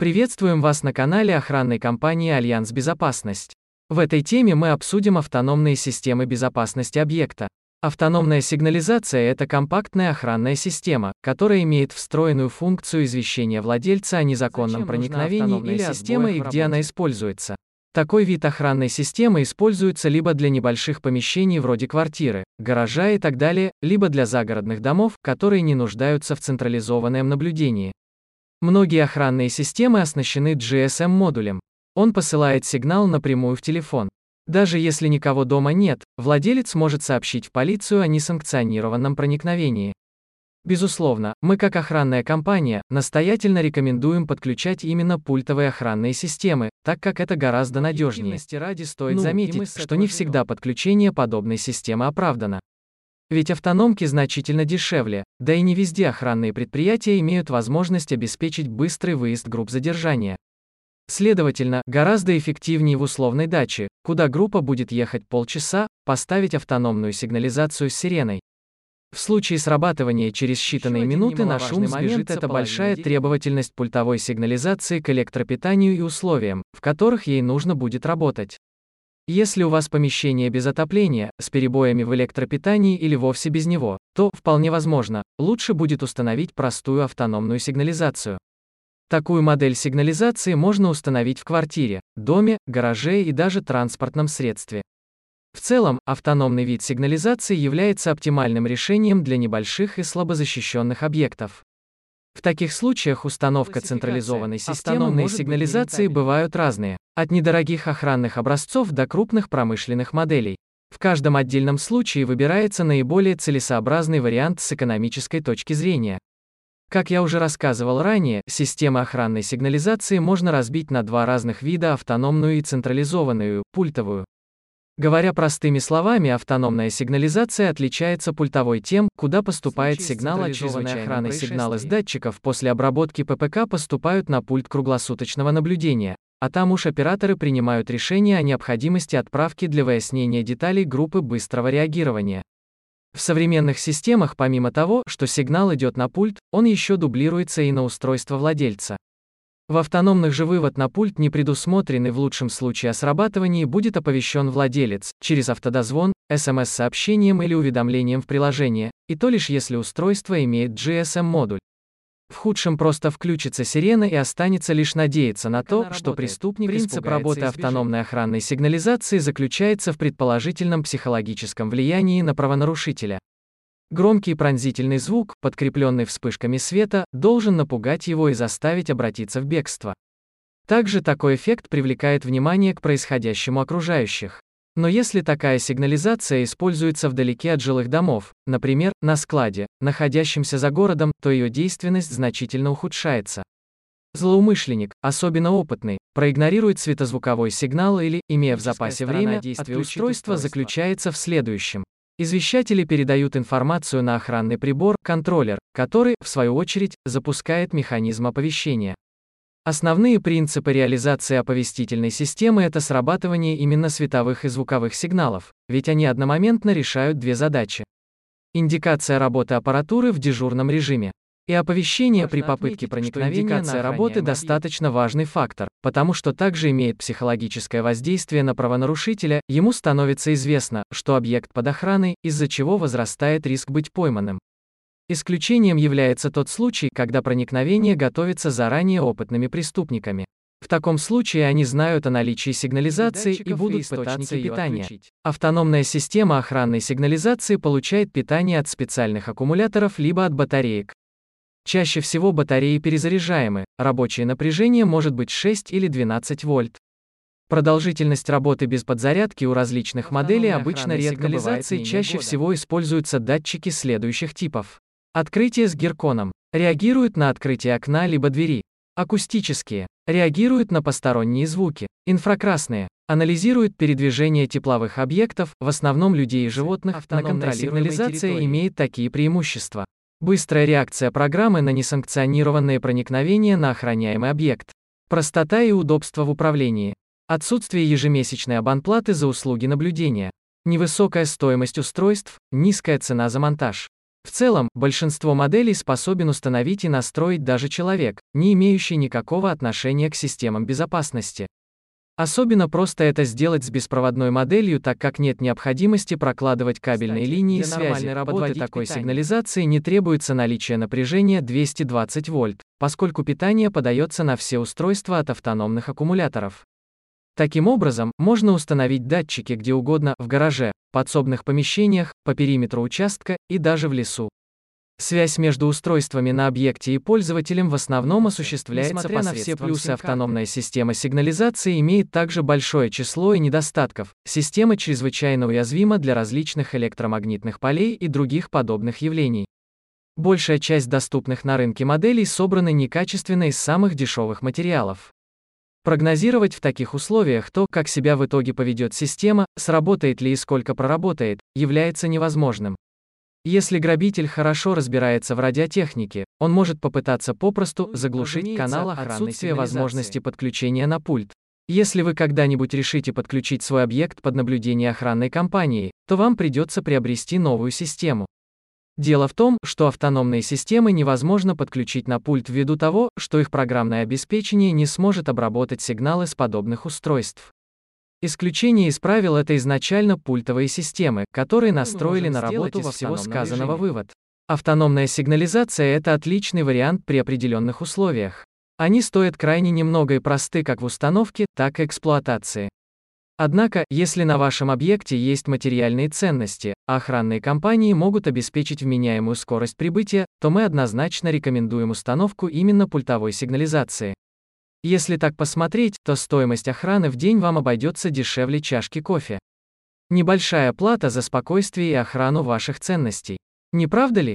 Приветствуем вас на канале охранной компании Альянс Безопасность. В этой теме мы обсудим автономные системы безопасности объекта. Автономная сигнализация – это компактная охранная система, которая имеет встроенную функцию извещения владельца о незаконном проникновении или системы и где она используется. Такой вид охранной системы используется либо для небольших помещений вроде квартиры, гаража и так далее, либо для загородных домов, которые не нуждаются в централизованном наблюдении. Многие охранные системы оснащены GSM-модулем. Он посылает сигнал напрямую в телефон. Даже если никого дома нет, владелец может сообщить в полицию о несанкционированном проникновении. Безусловно, мы как охранная компания настоятельно рекомендуем подключать именно пультовые охранные системы, так как это гораздо надежнее. ради стоит ну, заметить, что не всегда подключение подобной системы оправдано. Ведь автономки значительно дешевле, да и не везде охранные предприятия имеют возможность обеспечить быстрый выезд групп задержания. Следовательно, гораздо эффективнее в условной даче, куда группа будет ехать полчаса, поставить автономную сигнализацию с сиреной. В случае срабатывания через считанные минуты на шум сбежит эта большая требовательность пультовой сигнализации к электропитанию и условиям, в которых ей нужно будет работать. Если у вас помещение без отопления, с перебоями в электропитании или вовсе без него, то, вполне возможно, лучше будет установить простую автономную сигнализацию. Такую модель сигнализации можно установить в квартире, доме, гараже и даже транспортном средстве. В целом, автономный вид сигнализации является оптимальным решением для небольших и слабозащищенных объектов. В таких случаях установка централизованной системы сигнализации бывают разные, от недорогих охранных образцов до крупных промышленных моделей. В каждом отдельном случае выбирается наиболее целесообразный вариант с экономической точки зрения. Как я уже рассказывал ранее, системы охранной сигнализации можно разбить на два разных вида – автономную и централизованную, пультовую. Говоря простыми словами, автономная сигнализация отличается пультовой тем, куда поступает сигнал от чрезвычайной охраны сигналы с датчиков после обработки ППК поступают на пульт круглосуточного наблюдения, а там уж операторы принимают решение о необходимости отправки для выяснения деталей группы быстрого реагирования. В современных системах помимо того, что сигнал идет на пульт, он еще дублируется и на устройство владельца. В автономных же вывод на пульт не предусмотрен и в лучшем случае о срабатывании будет оповещен владелец, через автодозвон, СМС-сообщением или уведомлением в приложение, и то лишь если устройство имеет GSM-модуль. В худшем просто включится сирена и останется лишь надеяться на то, что преступник Принцип работы автономной охранной сигнализации заключается в предположительном психологическом влиянии на правонарушителя. Громкий пронзительный звук, подкрепленный вспышками света, должен напугать его и заставить обратиться в бегство. Также такой эффект привлекает внимание к происходящему окружающих. Но если такая сигнализация используется вдалеке от жилых домов, например, на складе, находящемся за городом, то ее действенность значительно ухудшается. Злоумышленник, особенно опытный, проигнорирует светозвуковой сигнал или, имея в запасе время, действие устройства заключается в следующем. Извещатели передают информацию на охранный прибор, контроллер, который, в свою очередь, запускает механизм оповещения. Основные принципы реализации оповестительной системы – это срабатывание именно световых и звуковых сигналов, ведь они одномоментно решают две задачи. Индикация работы аппаратуры в дежурном режиме. И оповещение при попытке проникновения на работы достаточно важный фактор, потому что также имеет психологическое воздействие на правонарушителя, ему становится известно, что объект под охраной, из-за чего возрастает риск быть пойманным. Исключением является тот случай, когда проникновение готовится заранее опытными преступниками. В таком случае они знают о наличии сигнализации и будут пытаться питания. Отключить. Автономная система охранной сигнализации получает питание от специальных аккумуляторов либо от батареек. Чаще всего батареи перезаряжаемы, рабочее напряжение может быть 6 или 12 вольт. Продолжительность работы без подзарядки у различных моделей обычно редко бывает, чаще года. всего используются датчики следующих типов. Открытие с герконом. Реагируют на открытие окна либо двери. Акустические. Реагируют на посторонние звуки. Инфракрасные. Анализируют передвижение тепловых объектов, в основном людей и животных. Автономная сигнализация имеет такие преимущества. Быстрая реакция программы на несанкционированные проникновения на охраняемый объект. Простота и удобство в управлении. Отсутствие ежемесячной абонплаты за услуги наблюдения. Невысокая стоимость устройств, низкая цена за монтаж. В целом, большинство моделей способен установить и настроить даже человек, не имеющий никакого отношения к системам безопасности. Особенно просто это сделать с беспроводной моделью, так как нет необходимости прокладывать кабельные Кстати, линии связи. работы такой питание. сигнализации не требуется наличие напряжения 220 вольт, поскольку питание подается на все устройства от автономных аккумуляторов. Таким образом, можно установить датчики где угодно, в гараже, подсобных помещениях, по периметру участка и даже в лесу. Связь между устройствами на объекте и пользователем в основном осуществляется Несмотря на все посредством плюсы Автономная система сигнализации имеет также большое число и недостатков. Система чрезвычайно уязвима для различных электромагнитных полей и других подобных явлений. Большая часть доступных на рынке моделей собраны некачественно из самых дешевых материалов. Прогнозировать в таких условиях то, как себя в итоге поведет система, сработает ли и сколько проработает, является невозможным. Если грабитель хорошо разбирается в радиотехнике, он может попытаться попросту Ну заглушить канал отсутствие возможности подключения на пульт. Если вы когда-нибудь решите подключить свой объект под наблюдение охранной компании, то вам придется приобрести новую систему. Дело в том, что автономные системы невозможно подключить на пульт ввиду того, что их программное обеспечение не сможет обработать сигналы с подобных устройств. Исключение из правил это изначально пультовые системы, которые настроили на работу во всего сказанного режиме. вывод. Автономная сигнализация это отличный вариант при определенных условиях. Они стоят крайне немного и просты как в установке, так и эксплуатации. Однако, если на вашем объекте есть материальные ценности, а охранные компании могут обеспечить вменяемую скорость прибытия, то мы однозначно рекомендуем установку именно пультовой сигнализации. Если так посмотреть, то стоимость охраны в день вам обойдется дешевле чашки кофе. Небольшая плата за спокойствие и охрану ваших ценностей. Не правда ли?